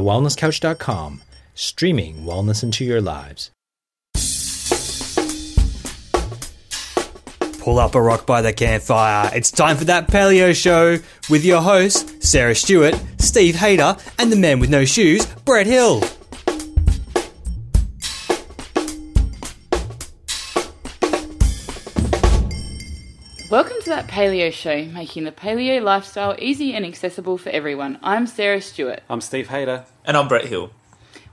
thewellnesscouch.com, streaming wellness into your lives. Pull up a rock by the campfire. It's time for that paleo show with your hosts, Sarah Stewart, Steve Hayter, and the man with no shoes, Brett Hill. Paleo show, making the paleo lifestyle easy and accessible for everyone. I'm Sarah Stewart. I'm Steve Hayter. And I'm Brett Hill.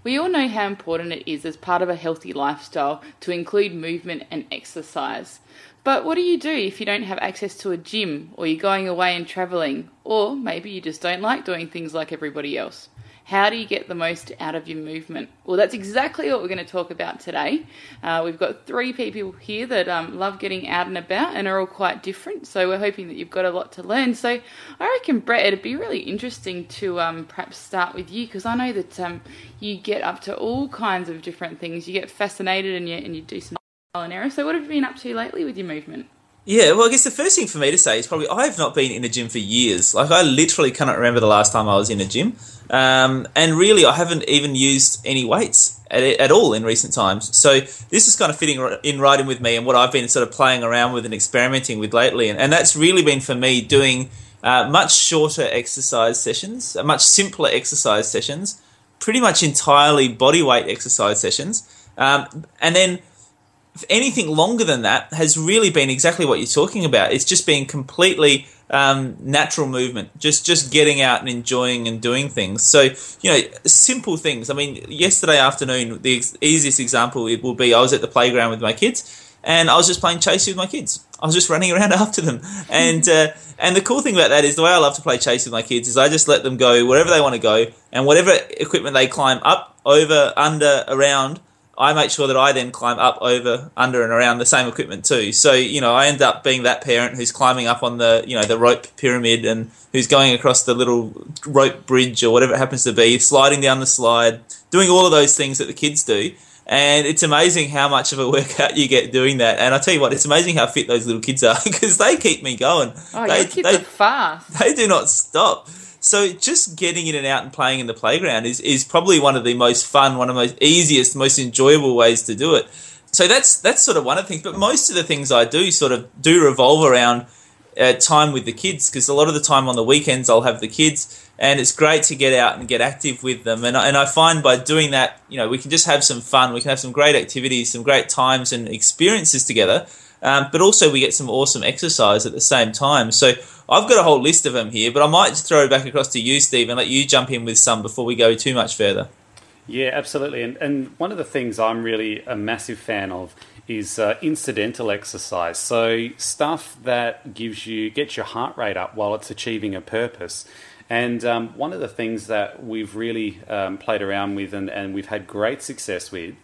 We all know how important it is as part of a healthy lifestyle to include movement and exercise. But what do you do if you don't have access to a gym, or you're going away and travelling, or maybe you just don't like doing things like everybody else? How do you get the most out of your movement? Well, that's exactly what we're going to talk about today. Uh, we've got three people here that um, love getting out and about and are all quite different, so we're hoping that you've got a lot to learn. So I reckon, Brett, it'd be really interesting to um, perhaps start with you because I know that um, you get up to all kinds of different things. You get fascinated and you, and you do some trial and error. So, what have you been up to lately with your movement? Yeah, well, I guess the first thing for me to say is probably I have not been in a gym for years. Like, I literally cannot remember the last time I was in a gym. Um, and really, I haven't even used any weights at, at, all in recent times. So this is kind of fitting in right in with me and what I've been sort of playing around with and experimenting with lately. And, and that's really been for me doing uh, much shorter exercise sessions, uh, much simpler exercise sessions, pretty much entirely body weight exercise sessions. Um, and then anything longer than that has really been exactly what you're talking about. It's just been completely um, natural movement, just just getting out and enjoying and doing things. So you know, simple things. I mean, yesterday afternoon, the ex- easiest example it will be I was at the playground with my kids, and I was just playing chase with my kids. I was just running around after them, and uh, and the cool thing about that is the way I love to play chase with my kids is I just let them go wherever they want to go, and whatever equipment they climb up, over, under, around I make sure that I then climb up over, under, and around the same equipment too. So you know, I end up being that parent who's climbing up on the you know the rope pyramid and who's going across the little rope bridge or whatever it happens to be, sliding down the slide, doing all of those things that the kids do. And it's amazing how much of a workout you get doing that. And I tell you what, it's amazing how fit those little kids are because they keep me going. Oh, they, your kids they, are fast. They do not stop. So just getting in and out and playing in the playground is, is probably one of the most fun, one of the most easiest, most enjoyable ways to do it. So that's that's sort of one of the things. But most of the things I do sort of do revolve around uh, time with the kids because a lot of the time on the weekends I'll have the kids and it's great to get out and get active with them. And, and I find by doing that, you know, we can just have some fun. We can have some great activities, some great times and experiences together. Um, but also we get some awesome exercise at the same time. So I've got a whole list of them here, but I might just throw it back across to you, Steve, and let you jump in with some before we go too much further. Yeah, absolutely. And, and one of the things I'm really a massive fan of is uh, incidental exercise. So stuff that gives you gets your heart rate up while it's achieving a purpose. And um, one of the things that we've really um, played around with and, and we've had great success with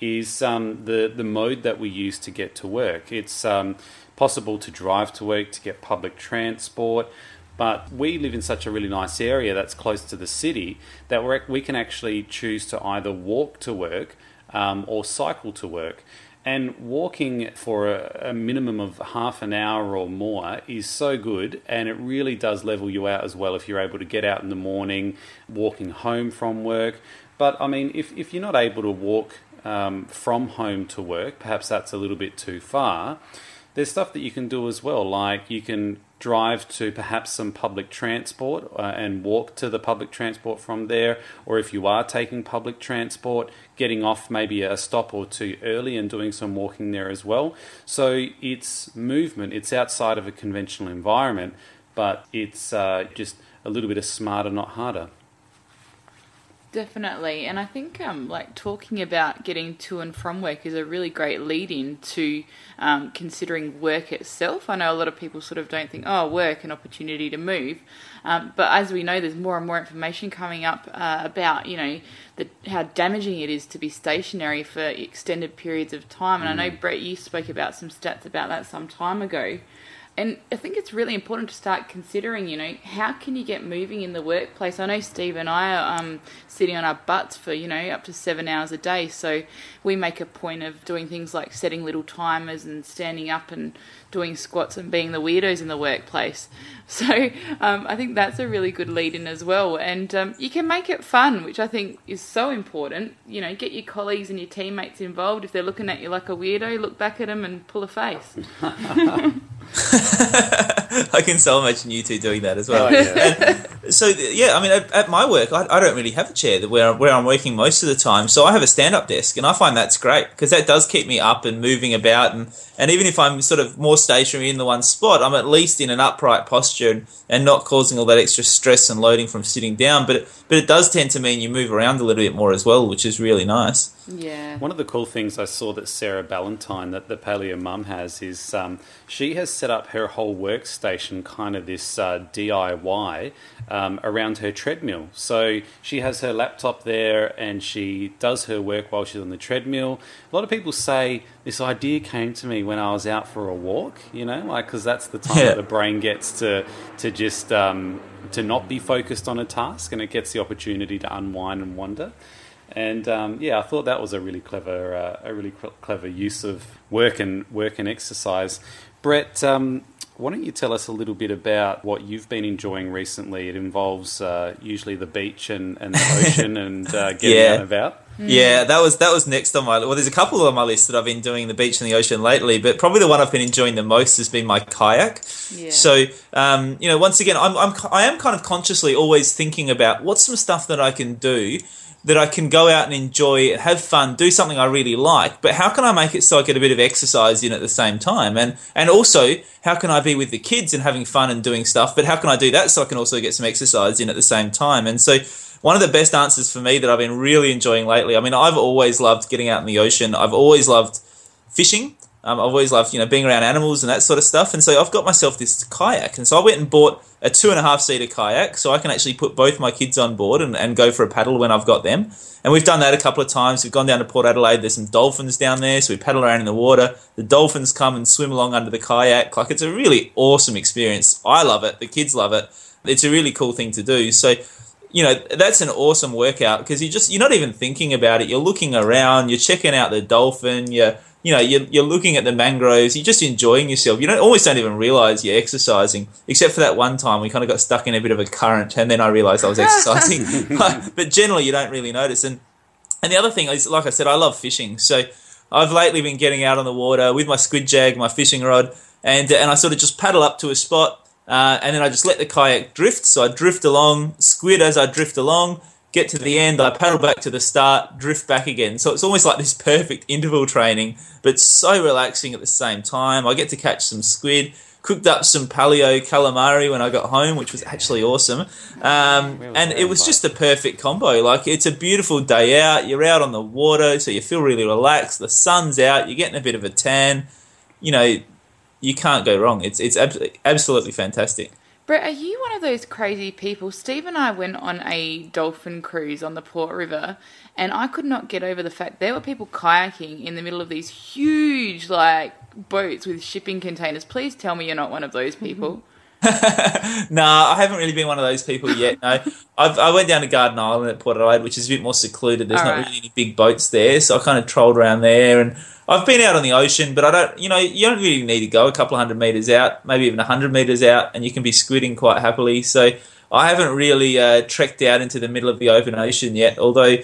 is um, the the mode that we use to get to work. It's um, possible to drive to work, to get public transport. But we live in such a really nice area that's close to the city that we we can actually choose to either walk to work um, or cycle to work. And walking for a, a, minimum of half an hour or more is so good, and it really does level you out as well if you're able to get out in the morning, walking home from work. But I mean, if, if you're not able to walk um, from home to work, perhaps that's a little bit too far there's stuff that you can do as well, like you can drive to perhaps some public transport uh, and walk to the public transport from there, or if you are taking public transport, getting off maybe a stop or two early and doing some walking there as well. So it's movement, it's outside of a conventional environment, but it's uh, just a little bit of smarter, not harder. Definitely, and I think um, like talking about getting to and from work is a really great lead in to um, considering work itself. I know a lot of people sort of don't think, oh, work, an opportunity to move, um, but as we know, there's more and more information coming up uh, about you know the, how damaging it is to be stationary for extended periods of time. And. I know mm. Brett, you spoke about some stats about that some time ago. And I think it's really important to start considering, you know, how can you get moving in the workplace? I know Steve and I are um, sitting on our butts for, you know, up to seven hours a day. So we make a point of doing things like setting little timers and standing up and doing squats and being the weirdos in the workplace. So um, I think that's a really good lead in as well. And um, you can make it fun, which I think is so important. You know, get your colleagues and your teammates involved. If they're looking at you like a weirdo, look back at them and pull a face. I can so imagine you two doing that as well. Oh, yeah. So yeah, I mean, at, at my work, I, I don't really have a chair that where where I'm working most of the time. So I have a stand up desk, and I find that's great because that does keep me up and moving about. And and even if I'm sort of more stationary in the one spot, I'm at least in an upright posture and, and not causing all that extra stress and loading from sitting down. But it, but it does tend to mean you move around a little bit more as well, which is really nice. Yeah. One of the cool things I saw that Sarah Ballantyne, that the Paleo Mum has, is um, she has set up her whole workstation, kind of this uh, DIY, um, around her treadmill. So she has her laptop there and she does her work while she's on the treadmill. A lot of people say this idea came to me when I was out for a walk, you know, like because that's the time Yeah. that the brain gets to to just um, to not be focused on a task and it gets the opportunity to unwind and wander. And um, yeah, I thought that was a really clever, uh, a really cl- clever use of work and work and exercise. Brett, um, why don't you tell us a little bit about what you've been enjoying recently? It involves uh, usually the beach and, and the ocean and uh, getting Yeah. out and about. Yeah, that was that was next on my well. There's a couple on my list that I've been doing the beach and the ocean lately, but probably the one I've been enjoying the most has been my kayak. Yeah. So, um, you know, once again, I'm, I'm I am kind of consciously always thinking about what's some stuff that I can do that I can go out and enjoy, have fun, do something I really like. But how can I make it so I get a bit of exercise in at the same time? And and also, how can I be with the kids and having fun and doing stuff? But how can I do that so I can also get some exercise in at the same time? And so. One of the best answers for me that I've been really enjoying lately. I mean, I've always loved getting out in the ocean. I've always loved fishing. Um, I've always loved, you know, being around animals and that sort of stuff. And so I've got myself this kayak. And so I went and bought a two and a half seater kayak so I can actually put both my kids on board and, and go for a paddle when I've got them. And we've done that a couple of times. We've gone down to Port Adelaide. There's some dolphins down there. So we paddle around in the water. The dolphins come and swim along under the kayak. Like it's a really awesome experience. I love it. The kids love it. It's a really cool thing to do. So you know that's an awesome workout because you just you're not even thinking about it. You're looking around you're checking out the dolphin you're you know you're, you're looking at the mangroves you're just enjoying yourself. You don't almost don't even realize you're exercising except for that one time we kind of got stuck in a bit of a current and then i realized i was exercising. But generally you don't really notice. And and the other thing is like i said i love fishing. So i've lately been getting out on the water with my squid jag my fishing rod and and i sort of just paddle up to a spot uh, and then I just let the kayak drift. So I drift along, squid as I drift along, get to the end, I paddle back to the start, drift back again. So it's almost like this perfect interval training, but so relaxing at the same time. I get to catch some squid. Cooked up some paleo calamari when I got home, which was actually awesome. Um, and it was just a perfect combo. Like it's a beautiful day out. You're out on the water, so you feel really relaxed. The sun's out. You're getting a bit of a tan. You know, you can't go wrong. It's it's absolutely absolutely fantastic. Brett, are you one of those crazy people? Steve and I went on a dolphin cruise on the Port River, and I could not get over the fact there were people kayaking in the middle of these huge, like, boats with shipping containers. Please tell me you're not one of those people. Nah, I haven't really been one of those people yet. No, I've, I went down to Garden Island at Port Adelaide, which is a bit more secluded. There's not Alright. really any big boats there, so I kind of trolled around there. And I've been out on the ocean, but I don't, you know, you don't really need to go a couple of hundred meters out, maybe even a hundred meters out, and you can be squidding quite happily. So I haven't really uh, trekked out into the middle of the open ocean yet, although.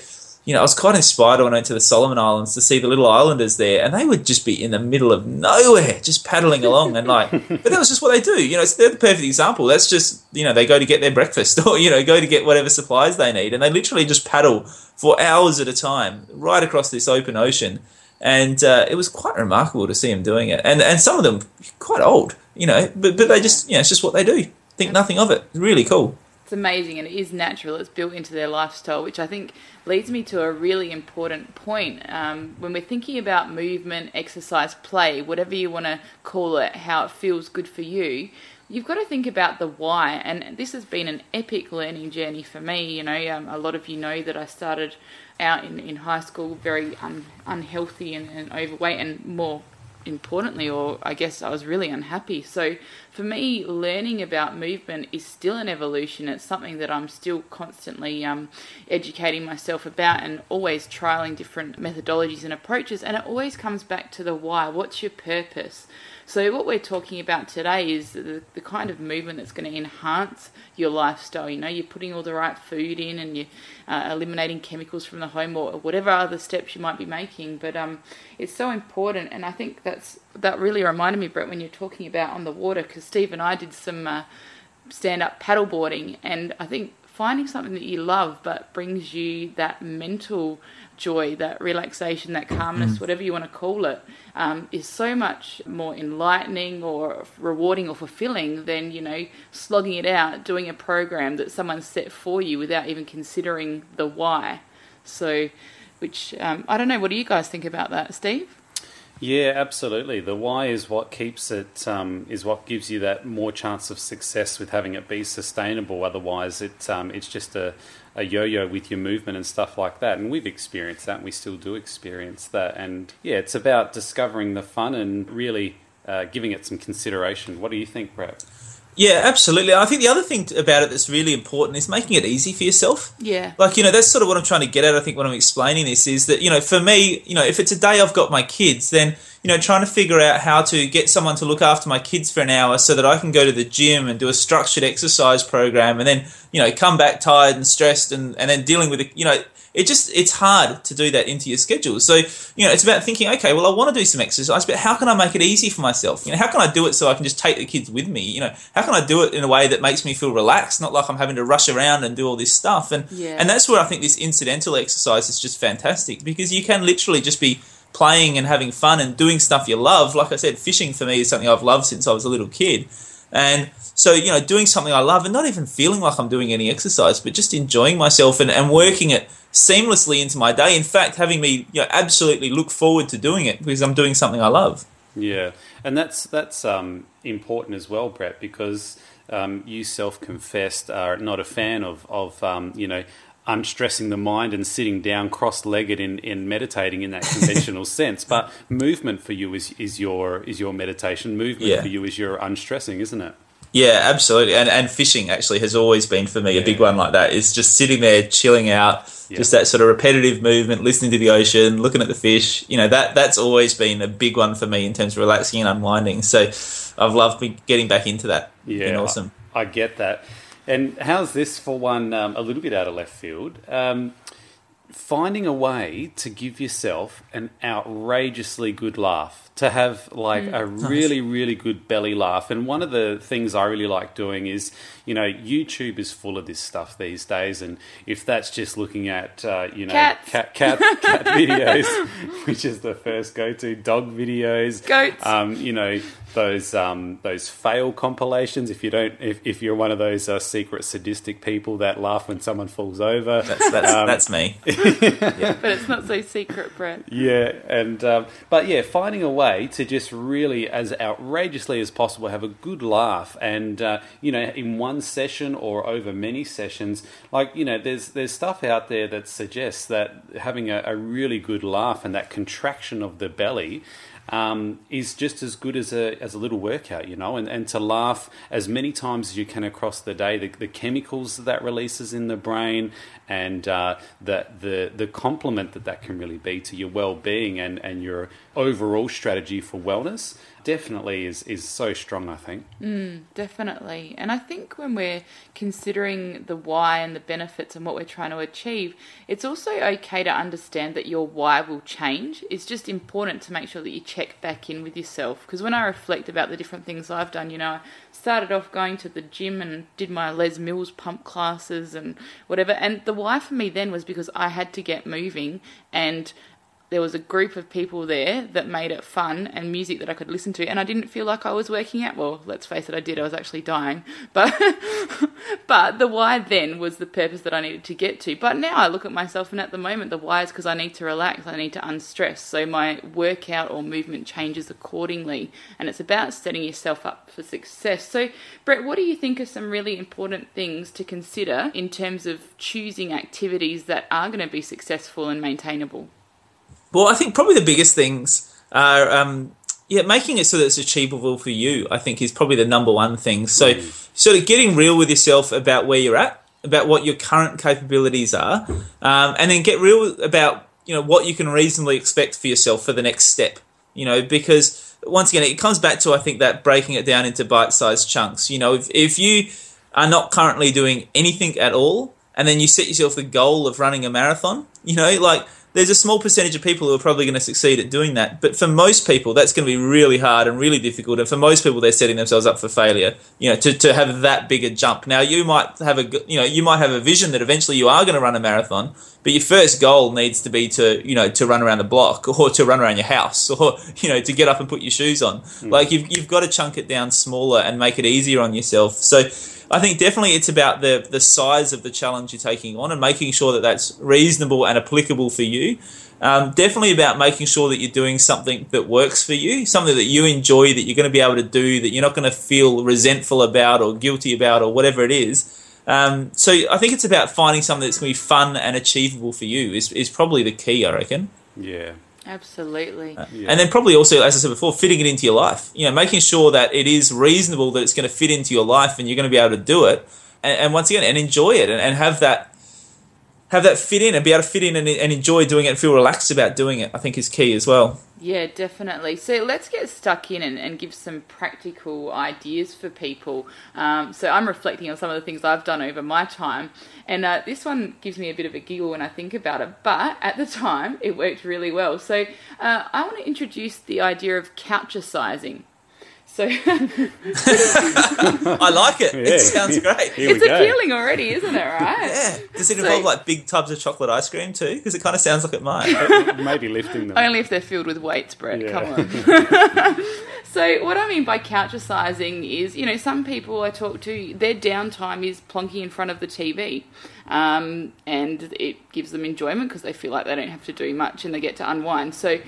You know, I was quite inspired when I went to the Solomon Islands to see the little islanders there, and they would just be in the middle of nowhere, just paddling along, and like, but that was just what they do. You know, it's, they're the perfect example. That's just, you know, they go to get their breakfast, or you know, go to get whatever supplies they need, and they literally just paddle for hours at a time right across this open ocean, and uh, it was quite remarkable to see them doing it, and and some of them quite old, you know, but but they just, you know, it's just what they do. Think nothing of it. Really cool. It's amazing and it is natural. It's built into their lifestyle, which I think leads me to a really important point. Um, when we're thinking about movement, exercise, play, whatever you want to call it, how it feels good for you, you've got to think about the why. And this has been an epic learning journey for me. You know, um, a lot of you know that I started out in, in high school very un, unhealthy and, and overweight and more importantly, or I guess I was really unhappy. So for me, learning about movement is still an evolution. It's something that I'm still constantly um, educating myself about and always trialing different methodologies and approaches. And it always comes back to the why. What's your purpose? So, what we're talking about today is the, the kind of movement that's going to enhance your lifestyle. You know, you're putting all the right food in and you're uh, eliminating chemicals from the home or whatever other steps you might be making. But um, it's so important, and I think that's that really reminded me, Brett, when you're talking about on the water, because Steve and I did some uh, stand up paddleboarding, and I think finding something that you love but brings you that mental joy, that relaxation, that calmness, mm. whatever you want to call it, um, is so much more enlightening or rewarding or fulfilling than, you know, slogging it out, doing a program that someone set for you without even considering the why. So, which, um, I don't know, what do you guys think about that, Steve? Yeah, absolutely. The why is what keeps it um, is what gives you that more chance of success with having it be sustainable. Otherwise, it um, it's just a, a yo-yo with your movement and stuff like that. And we've experienced that, and we still do experience that. And yeah, it's about discovering the fun and really uh, giving it some consideration. What do you think, Brett? Yeah, absolutely. I think the other thing about it that's really important is making it easy for yourself. Yeah. Like, you know, that's sort of what I'm trying to get at, I think, when I'm explaining this is that, you know, for me, you know, if it's a day I've got my kids, then, you know, trying to figure out how to get someone to look after my kids for an hour so that I can go to the gym and do a structured exercise program and then, you know, come back tired and stressed and, and then dealing with it, you know, it just it's hard to do that into your schedule. So you know, it's about thinking, okay, well, I want to do some exercise, but how can I make it easy for myself? You know, how can I do it so I can just take the kids with me? You know, how can I do it in a way that makes me feel relaxed, not like I'm having to rush around and do all this stuff? And yeah. and that's where I think this incidental exercise is just fantastic because you can literally just be playing and having fun and doing stuff you love. Like I said, fishing for me is something I've loved since I was a little kid. And so, you know, doing something I love and not even feeling like I'm doing any exercise, but just enjoying myself and, and working it seamlessly into my day. In fact, having me you know, absolutely look forward to doing it because I'm doing something I love. Yeah, and that's that's um, important as well, Brett, because um, you self-confessed are not a fan of of um, you know unstressing the mind and sitting down cross-legged in, in meditating in that conventional sense. But movement for you is, is your is your meditation. Movement yeah. for you is your unstressing, isn't it? Yeah, absolutely. And and fishing actually has always been for me yeah. a big one like that. Is just sitting there, chilling out, yeah. just that sort of repetitive movement, listening to the ocean, looking at the fish. You know that that's always been a big one for me in terms of relaxing and unwinding. So I've loved getting back into that. Yeah, awesome. I, I, get that. And how's this for one um, a little bit out of left field? Um, finding a way to give yourself an outrageously good laugh to have like mm, a really really good belly laugh. And one of the things i really like doing is you know youtube is full of this stuff these days. And if that's just looking at uh, you know Cats. cat cat, cat videos which is the first go-to dog videos goats. um, you know those um, those fail compilations. If you don't if, if you're one of those uh, secret sadistic people that laugh when someone falls over that's that's, um, that's me. Yeah. but it's not so secret brett. Yeah and um, but yeah finding a way to just really, as outrageously as possible, have a good laugh. And uh, you know, in one session or over many sessions, like you know, there's there's stuff out there that suggests that having a, a really good laugh and that contraction of the belly um, is just as good as a, as a little workout, you know, and, and to laugh as many times as you can across the day. The, the chemicals that releases in the brain and uh, the, the, the complement that that can really be to your well being and, and your overall strategy for wellness definitely is, is so strong, I think. Mm, definitely. And I think when we're considering the why and the benefits and what we're trying to achieve, it's also okay to understand that your why will change. It's just important to make sure that you check back in with yourself. Because when I reflect about the different things I've done, you know, I started off going to the gym and did my Les Mills pump classes and whatever. And the why for me then was because I had to get moving and there was a group of people there that made it fun and music that I could listen to, and I didn't feel like I was working out. Well, let's face it, I did. I was actually dying, but but the why then was the purpose that I needed to get to. But now I look at myself, and at the moment, the why is because I need to relax. I need to unstress, so my workout or movement changes accordingly, and it's about setting yourself up for success. So, Brett, what do you think are some really important things to consider in terms of choosing activities that are going to be successful and maintainable? Well, I think probably the biggest things are um, yeah, making it so that it's achievable for you, I think, is probably the number one thing. So, sort of getting real with yourself about where you're at, about what your current capabilities are, um, and then get real about you know what you can reasonably expect for yourself for the next step. You know, because once again, it comes back to I think that breaking it down into bite-sized chunks. You know, if if you are not currently doing anything at all, and then you set yourself the goal of running a marathon, you know, like there's a small percentage of people who are probably going to succeed at doing that. But for most people, that's going to be really hard and really difficult. And for most people, they're setting themselves up for failure. You know, to, to have that big a jump. Now, you might have a you know you might have a vision that eventually you are going to run a marathon, but your first goal needs to be to you know to run around the block or to run around your house or you know to get up and put your shoes on. Mm. Like you've you've got to chunk it down smaller and make it easier on yourself. So I think definitely it's about the the size of the challenge you're taking on and making sure that that's reasonable and applicable for you. Um, definitely about making sure that you're doing something that works for you, something that you enjoy, that you're going to be able to do, that you're not going to feel resentful about or guilty about or whatever it is. Um, so I think it's about finding something that's going to be fun and achievable for you is, is probably the key, I reckon. Yeah, Absolutely. Uh, yeah. And then probably also, as I said before, fitting it into your life. You know, making sure that it is reasonable that it's going to fit into your life and you're going to be able to do it. And, and once again, and enjoy it and, and, have that have that fit in and be able to fit in and, and enjoy doing it and feel relaxed about doing it. I think is key as well. Yeah, definitely. So let's get stuck in and, and give some practical ideas for people. Um, so I'm reflecting on some of the things I've done over my time, and uh, this one gives me a bit of a giggle when I think about it. But at the time, it worked really well. So uh, I want to introduce the idea of couchercising. So I like it. Yeah. It sounds great. it's appealing already, isn't it? Right? Yeah. Does it involve so, like big tubs of chocolate ice cream too? Because it kind of sounds like it might. Maybe lifting them. Only if they're filled with weights, Brett. Yeah. Come on. so what I mean by couchercising is, you know, some people I talk to, their downtime is plonking in front of the TV. Um, and it gives them enjoyment because they feel like they don't have to do much and they get to unwind. So,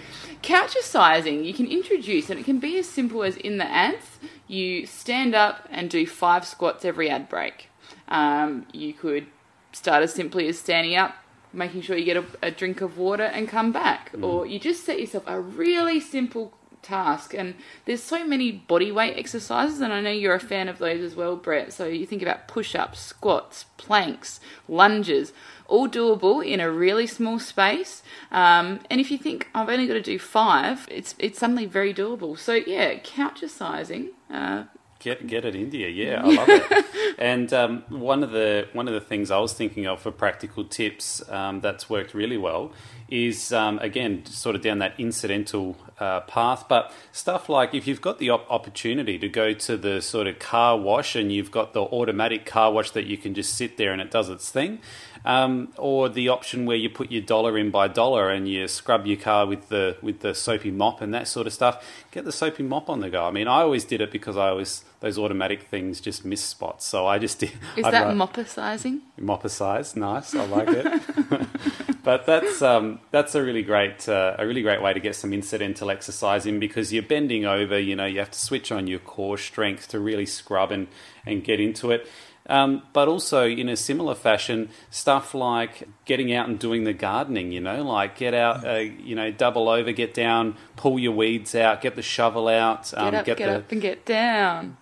couchercising you can introduce, and it can be as simple as in the ads, you stand up and do five squats every ad break. Um, you could start as simply as standing up, making sure you get a, a drink of water and come back, mm. or you just set yourself a really simple task. And there's so many body weight exercises, and I know you're a fan of those as well, Brett. So you think about push ups, squats, planks, lunges, all doable in a really small space. Um, and if you think I've only got to do five, it's it's suddenly very doable. So yeah, couchercising. Uh, Get get it India, yeah, I love it. and um, one of the one of the things I was thinking of for practical tips um, that's worked really well is um, again sort of down that incidental uh, path, but stuff like if you've got the op- opportunity to go to the sort of car wash and you've got the automatic car wash that you can just sit there and it does its thing, um, or the option where you put your dollar in by dollar and you scrub your car with the with the soapy mop and that sort of stuff. Get the soapy mop on the go. I mean, I always did it because I always those automatic things just miss spots, so I just did. Is I'd that mopicizing? Mopicize, nice. I like it. but that's um, that's a really great uh, a really great way to get some incidental exercise in because you're bending over. You know, you have to switch on your core strength to really scrub and and get into it. Um, but also, in a similar fashion, stuff like getting out and doing the gardening, you know, like get out, uh, you know, double over, get down, pull your weeds out, get the shovel out. Um, get up, get, get the... up and get down.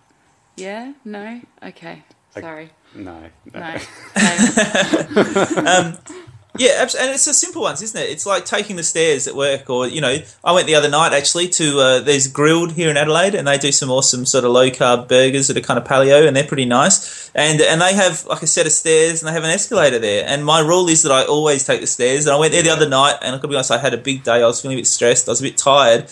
Yeah? No? Okay. Sorry. No. No. no. um, yeah, and it's the simple ones, isn't it? It's like taking the stairs at work, or you know, I went the other night actually to uh, there's Grill'd here in Adelaide, and they do some awesome sort of low carb burgers that are kind of paleo, and they're pretty nice. And and they have like a set of stairs, and they have an escalator there. And my rule is that I always take the stairs. And I went there the other night, and I could be honest, I had a big day. I was feeling a bit stressed. I was a bit tired,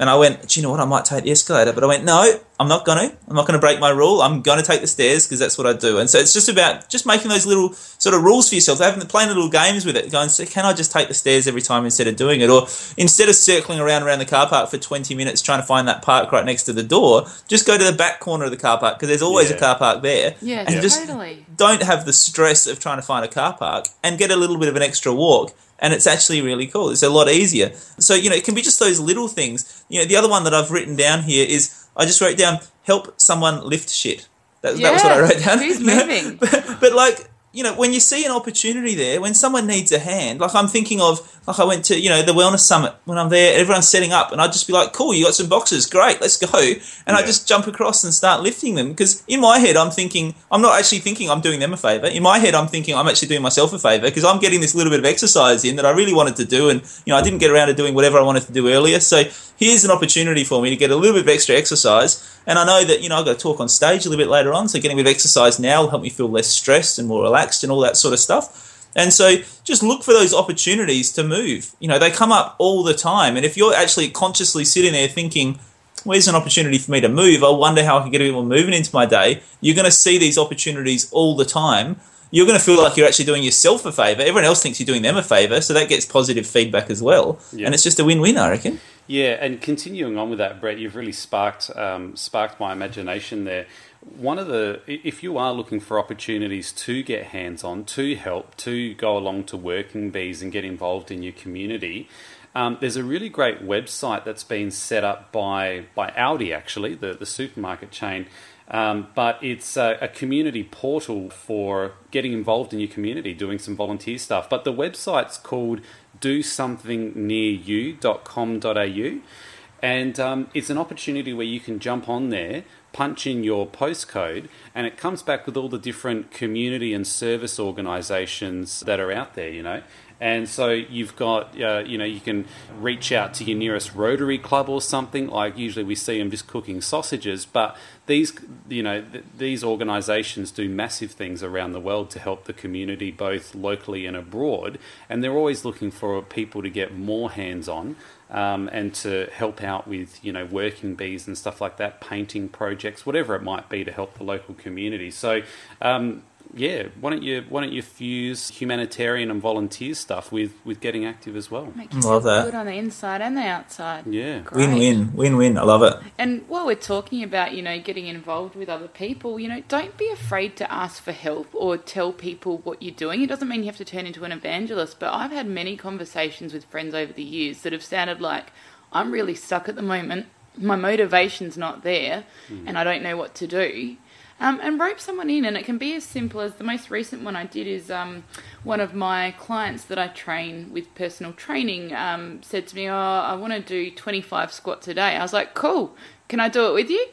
and I went, do you know what? I might take the escalator, but I went, no, I'm not going to. I'm not going to break my rule. I'm going to take the stairs because that's what I do. And so it's just about just making those little sort of rules for yourself, having playing little games with it, going, so can I just take the stairs every time instead of doing it? Or instead of circling around around the car park for 20 minutes trying to find that park right next to the door, just go to the back corner of the car park because there's always yeah. a car park there. Yeah, and just totally. Don't have the stress of trying to find a car park and get a little bit of an extra walk and it's actually really cool. It's a lot easier. So, you know, it can be just those little things. You know, the other one that I've written down here is I just wrote down help someone lift shit. That, yeah, that was what I wrote down. Who's moving? but, but, like, you know, when you see an opportunity there, when someone needs a hand, like I'm thinking of, like I went to, you know, the wellness summit when I'm there, everyone's setting up, and I'd just be like, cool, you got some boxes, great, let's go. And I just jump across and start lifting them because in my head, I'm thinking, I'm not actually thinking I'm doing them a favor. In my head, I'm thinking I'm actually doing myself a favor because I'm getting this little bit of exercise in that I really wanted to do. And, you know, I didn't get around to doing whatever I wanted to do earlier. So here's an opportunity for me to get a little bit of extra exercise. And I know that, you know, I've got to talk on stage a little bit later on. So getting a bit of exercise now will help me feel less stressed and more relaxed and all that sort of stuff. And so just look for those opportunities to move. You know, they come up all the time. And if you're actually consciously sitting there thinking, where's an opportunity for me to move? I wonder how I can get a bit more movement into my day. You're going to see these opportunities all the time. You're going to feel like you're actually doing yourself a favor. Everyone else thinks you're doing them a favor. So that gets positive feedback as well. Yeah. And it's just a win win, I reckon. Yeah, and continuing on with that, Brett, you've really sparked um, sparked my imagination there. One of the, if you are looking for opportunities to get hands on, to help, to go along to working bees and get involved in your community, um, there's a really great website that's been set up by by Aldi actually, the the supermarket chain. Um, but it's a, a community portal for getting involved in your community, doing some volunteer stuff. But the website's called do-something-near-you.com.au, and um, it's an opportunity where you can jump on there, punch in your postcode, and it comes back with all the different community and service organisations that are out there. You know. And so you've got, uh, you know, you can reach out to your nearest Rotary Club or something. Like usually we see them just cooking sausages, but these, you know, th- these organisations do massive things around the world to help the community, both locally and abroad. And they're always looking for people to get more hands-on um, and to help out with, you know, working bees and stuff like that, painting projects, whatever it might be to help the local community. So. Um, yeah, why don't you why don't you fuse humanitarian and volunteer stuff with, with getting active as well? Make Love that. good on the inside and the outside. Yeah. Great. Win win, win win. I love it. And while we're talking about, you know, getting involved with other people, you know, don't be afraid to ask for help or tell people what you're doing. It doesn't mean you have to turn into an evangelist, but I've had many conversations with friends over the years that have sounded like I'm really stuck at the moment. My motivation's not there, hmm. and I don't know what to do. Um, and rope someone in, and it can be as simple as the most recent one I did is um, one of my clients that I train with personal training um, said to me, "Oh, I want to do 25 squats a day." I was like, "Cool, can I do it with you?"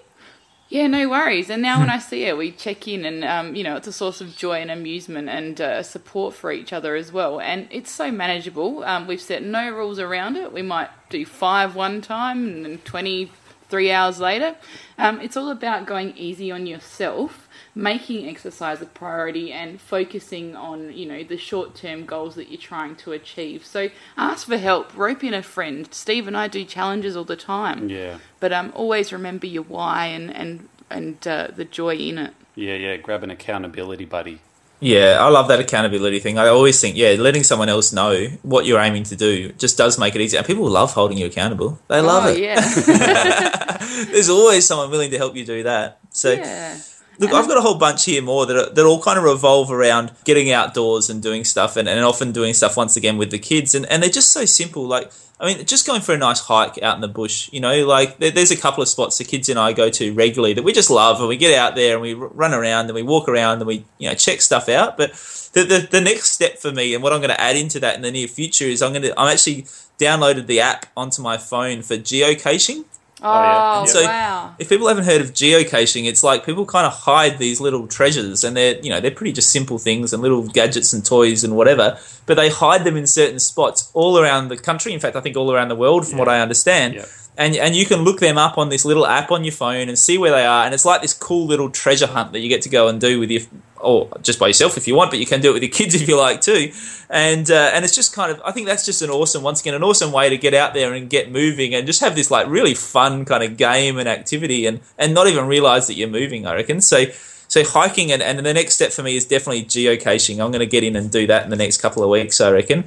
Yeah, no worries. And now when I see her, we check in, and um, you know, it's a source of joy and amusement and uh, support for each other as well. And it's so manageable. Um, we've set no rules around it. We might do five one time, and then twenty three hours later. Um, it's all about going easy on yourself, making exercise a priority, and focusing on you know the short term goals that you're trying to achieve. So ask for help, rope in a friend. Steve and I do challenges all the time. Yeah. But um, always remember your why and and and uh, the joy in it. Yeah, yeah. Grab an accountability buddy. Yeah, I love that accountability thing. I always think, yeah, letting someone else know what you're aiming to do just does make it easy. And people love holding you accountable. They love oh, it. yeah, There's always someone willing to help you do that. So, yeah. Look, I've got a whole bunch here more that, are, that all kind of revolve around getting outdoors and doing stuff and, and often doing stuff once again with the kids. And, and they're just so simple. Like, I mean, just going for a nice hike out in the bush, you know, like there, there's a couple of spots the kids and I go to regularly that we just love and we get out there and we run around and we walk around and we, you know, check stuff out. But the, the, the next step for me and what I'm going to add into that in the near future is I'm going to, I'm actually downloaded the app onto my phone for geocaching. Oh, yeah. Oh, so- wow. If people haven't heard of geocaching, it's like people kind of hide these little treasures, and they're you know they're pretty just simple things and little gadgets and toys and whatever. But they hide them in certain spots all around the country. In fact, I think all around the world, from what I understand. Yeah. And and you can look them up on this little app on your phone and see where they are. And it's like this cool little treasure hunt that you get to go and do with your or just by yourself if you want, but you can do it with your kids if you like too. And uh, and it's just kind of I think that's just an awesome once again an awesome way to get out there and get moving and just have this like really fun kind of game and activity and and not even realize that you're moving. I reckon so. So hiking and, and the next step for me is definitely geocaching. I'm going to get in and do that in the next couple of weeks. I reckon.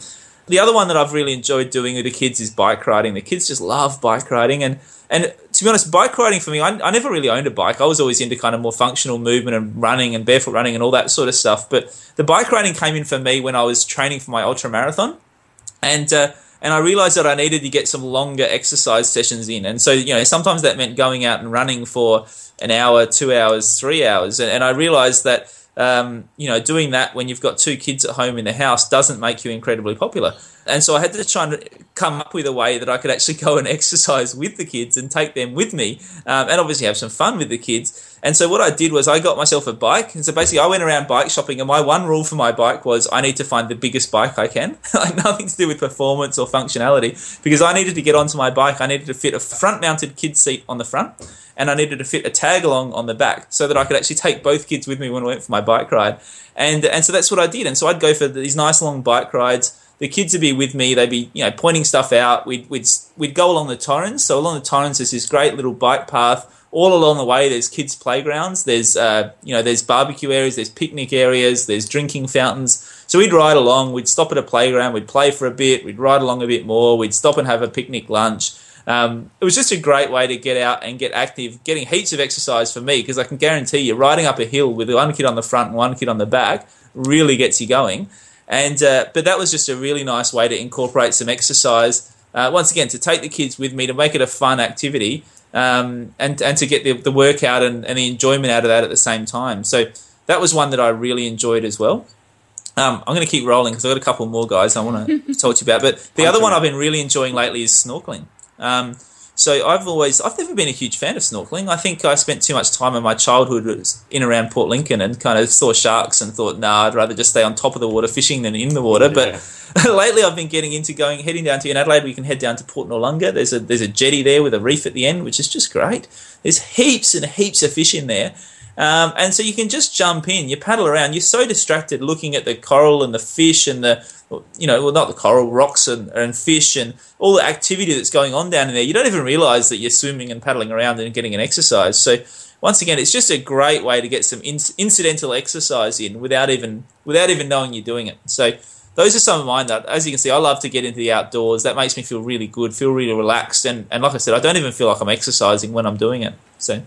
The other one that I've really enjoyed doing with the kids is bike riding. The kids just love bike riding, and and to be honest, bike riding for me, I, I never really owned a bike. I was always into kind of more functional movement and running and barefoot running and all that sort of stuff. But the bike riding came in for me when I was training for my ultra marathon, and uh, and I realized that I needed to get some longer exercise sessions in. And so you know sometimes that meant going out and running for an hour, two hours, three hours, and, and I realized that. Um, you know, doing that when you've got two kids at home in the house doesn't make you incredibly popular. And so I had to try and come up with a way that I could actually go and exercise with the kids and take them with me, um, and obviously have some fun with the kids. And so what I did was I got myself a bike, and so basically I went around bike shopping, and my one rule for my bike was I need to find the biggest bike I can, like nothing to do with performance or functionality, because I needed to get onto my bike. I needed to fit a front-mounted kid seat on the front, and I needed to fit a tag along on the back so that I could actually take both kids with me when I went for my bike ride. And and so that's what I did. And so I'd go for these nice long bike rides. The kids would be with me. They'd be you know pointing stuff out. We'd we'd we'd go along the Torrens. So along the Torrens, there's this great little bike path. All along the way, there's kids' playgrounds. There's uh, you know there's barbecue areas. There's picnic areas. There's drinking fountains. So we'd ride along. We'd stop at a playground. We'd play for a bit. We'd ride along a bit more. We'd stop and have a picnic lunch. Um, it was just a great way to get out and get active, getting heaps of exercise for me because I can guarantee you, riding up a hill with one kid on the front and one kid on the back really gets you going. And uh, but that was just a really nice way to incorporate some exercise. Uh, once again, to take the kids with me to make it a fun activity um, and and to get the, the workout and, and the enjoyment out of that at the same time. So that was one that I really enjoyed as well. Um, I'm going to keep rolling because I've got a couple more guys I want to talk to you about. But the other one I've been really enjoying lately is snorkeling. Um, so I've always, I've never been a huge fan of snorkeling. I think I spent too much time in my childhood in around Port Lincoln and kind of saw sharks and thought, nah, I'd rather just stay on top of the water fishing than in the water. Yeah. But lately I've been getting into going, heading down to in Adelaide. We can head down to Port Noarlunga. There's a there's a jetty there with a reef at the end, which is just great. There's heaps and heaps of fish in there. Um, and so you can just jump in, you paddle around. You're so distracted looking at the coral and the fish and the, you know, well, not the coral, rocks and, and fish and all the activity that's going on down in there. You don't even realize that you're swimming and paddling around and getting an exercise. So once again, it's just a great way to get some in- incidental exercise in without even without even knowing you're doing it. So those are some of mine that, as you can see, I love to get into the outdoors. That makes me feel really good, feel really relaxed, and, and like I said, I don't even feel like I'm exercising when I'm doing it. So.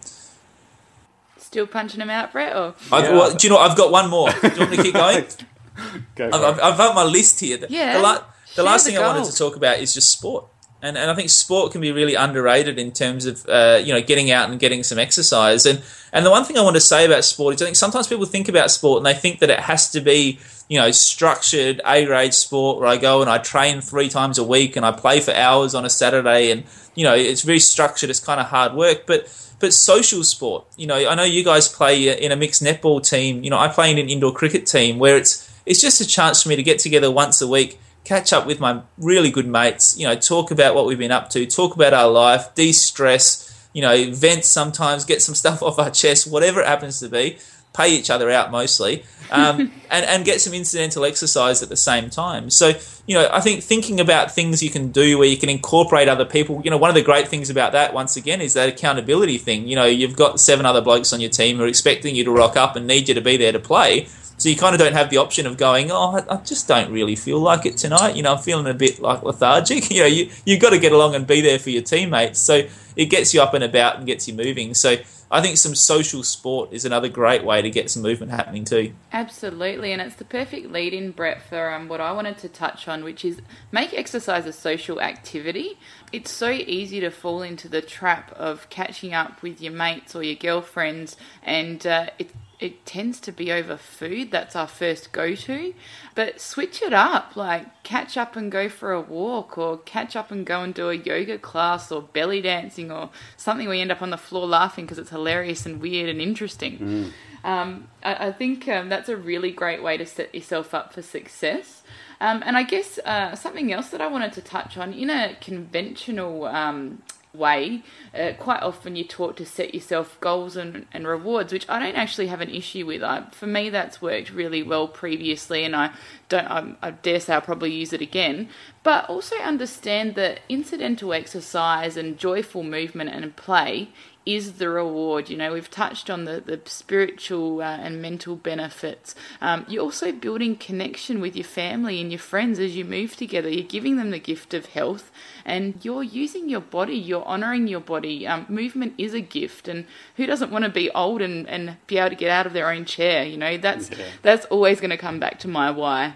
Still punching them out, Brett? Or I've, Yeah. well, do you know? I've got one more. Do you want me to keep going? Go I've, it. I've, I've got my list here. The, Yeah, the, la- the last the thing I wanted to talk about is just sport, and and I think sport can be really underrated in terms of uh, you know getting out and getting some exercise. And and the one thing I want to say about sport is I think sometimes people think about sport and they think that it has to be you know structured A grade sport where I go and I train three times a week and I play for hours on a Saturday and you know it's very structured. It's kind of hard work, but but social sport. You know, I know you guys play in a mixed netball team. You know, I play in an indoor cricket team where it's it's just a chance for me to get together once a week, catch up with my really good mates. You know, talk about what we've been up to, talk about our life, de-stress. You know, vent sometimes, get some stuff off our chest, whatever it happens to be. Pay each other out mostly, um, and and get some incidental exercise at the same time. So you know, I think thinking about things you can do where you can incorporate other people. You know, one of the great things about that, once again, is that accountability thing. You know, you've got seven other blokes on your team who are expecting you to rock up and need you to be there to play. So you kind of don't have the option of going, oh, I, I just don't really feel like it tonight. You know, I'm feeling a bit like lethargic. You know, you you've got to get along and be there for your teammates. So it gets you up and about and gets you moving. So I think some social sport is another great way to get some movement happening too. Absolutely, and it's the perfect lead in, Brett, for um, what I wanted to touch on, which is make exercise a social activity. It's so easy to fall into the trap of catching up with your mates or your girlfriends, and uh, it it tends to be over food. That's our first go to. But switch it up, like catch up and go for a walk, or catch up and go and do a yoga class, or belly dancing, or something where you end up on the floor laughing because it's hilarious and weird and interesting. Um, I, I think um, that's a really great way to set yourself up for success. Um, and I guess uh, something else that I wanted to touch on in a conventional um, way, uh, quite often you're taught to set yourself goals and, and rewards, which I don't actually have an issue with. I, for me, that's worked really well previously, and I don't. I, I dare say I'll probably use it again. But also understand that incidental exercise and joyful movement and play is the reward. You know, we've touched on the, the spiritual uh, and mental benefits. Um, you're also building connection with your family and your friends as you move together. You're giving them the gift of health and you're using your body, you're honoring your body. Um, movement is a gift, and who doesn't want to be old and, and be able to get out of their own chair? You know, that's, Yeah. that's always going to come back to my why.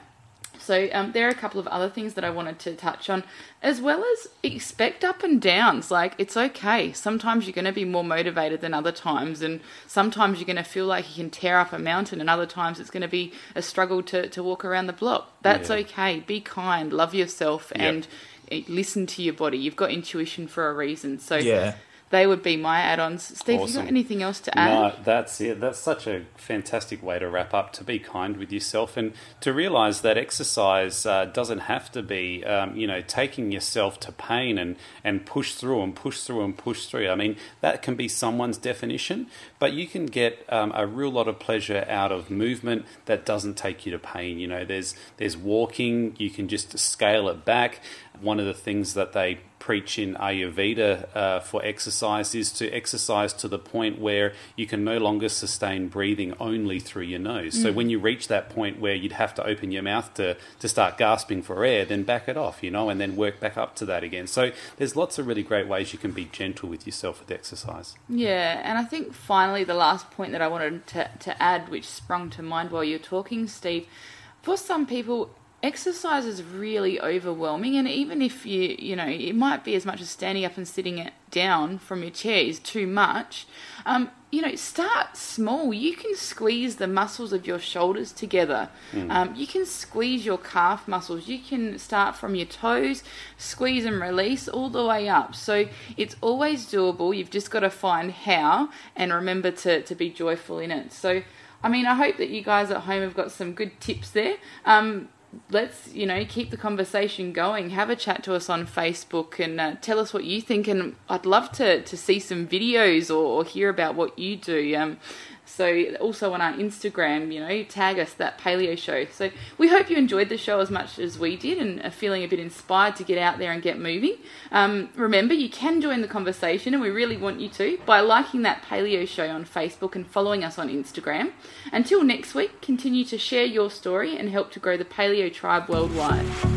So um, there are a couple of other things that I wanted to touch on, as well as expect up and downs. Like it's okay. Sometimes you're going to be more motivated than other times, and sometimes you're going to feel like you can tear up a mountain, and other times it's going to be a struggle to, to walk around the block. That's Yeah. okay. Be kind, love yourself, and eh, listen to your body. You've got intuition for a reason. So Yeah. They would be my add-ons. Steve, you got anything else to add? No, that's it. That's such a fantastic way to wrap up. To be kind with yourself and to realize that exercise uh, doesn't have to be, um, you know, taking yourself to pain and and push through and push through and push through. I mean, that can be someone's definition, but you can get um, a real lot of pleasure out of movement that doesn't take you to pain. You know, there's there's walking. You can just scale it back. One of the things that they preach in Ayurveda uh, for exercise is to exercise to the point where you can no longer sustain breathing only through your nose. So when you reach that point where you'd have to open your mouth to, to start gasping for air, then back it off, you know, and then work back up to that again. So there's lots of really great ways you can be gentle with yourself with exercise. Yeah, and I think finally the last point that I wanted to, to add, which sprung to mind while you're talking, Steve, for some people, exercise is really overwhelming, and even if you, you know, it might be as much as standing up and sitting it down from your chair is too much. Um, you know, start small. You can squeeze the muscles of your shoulders together. Um, you can squeeze your calf muscles. You can start from your toes, squeeze and release all the way up. So it's always doable. You've just got to find how and remember to, to be joyful in it. So, I mean, I hope that you guys at home have got some good tips there. Um, let's you know keep the conversation going. Have a chat to us on facebook and uh, tell us what you think. And i'd love to to see some videos or, or hear about what you do. Um so also on our instagram you know tag us that paleo show. So we hope you enjoyed the show as much as we did and are feeling a bit inspired to get out there and get moving. Um, remember you can join the conversation and we really want you to by liking that paleo show on facebook and following us on instagram. Until next week continue to share your story and help to grow the paleo tribe worldwide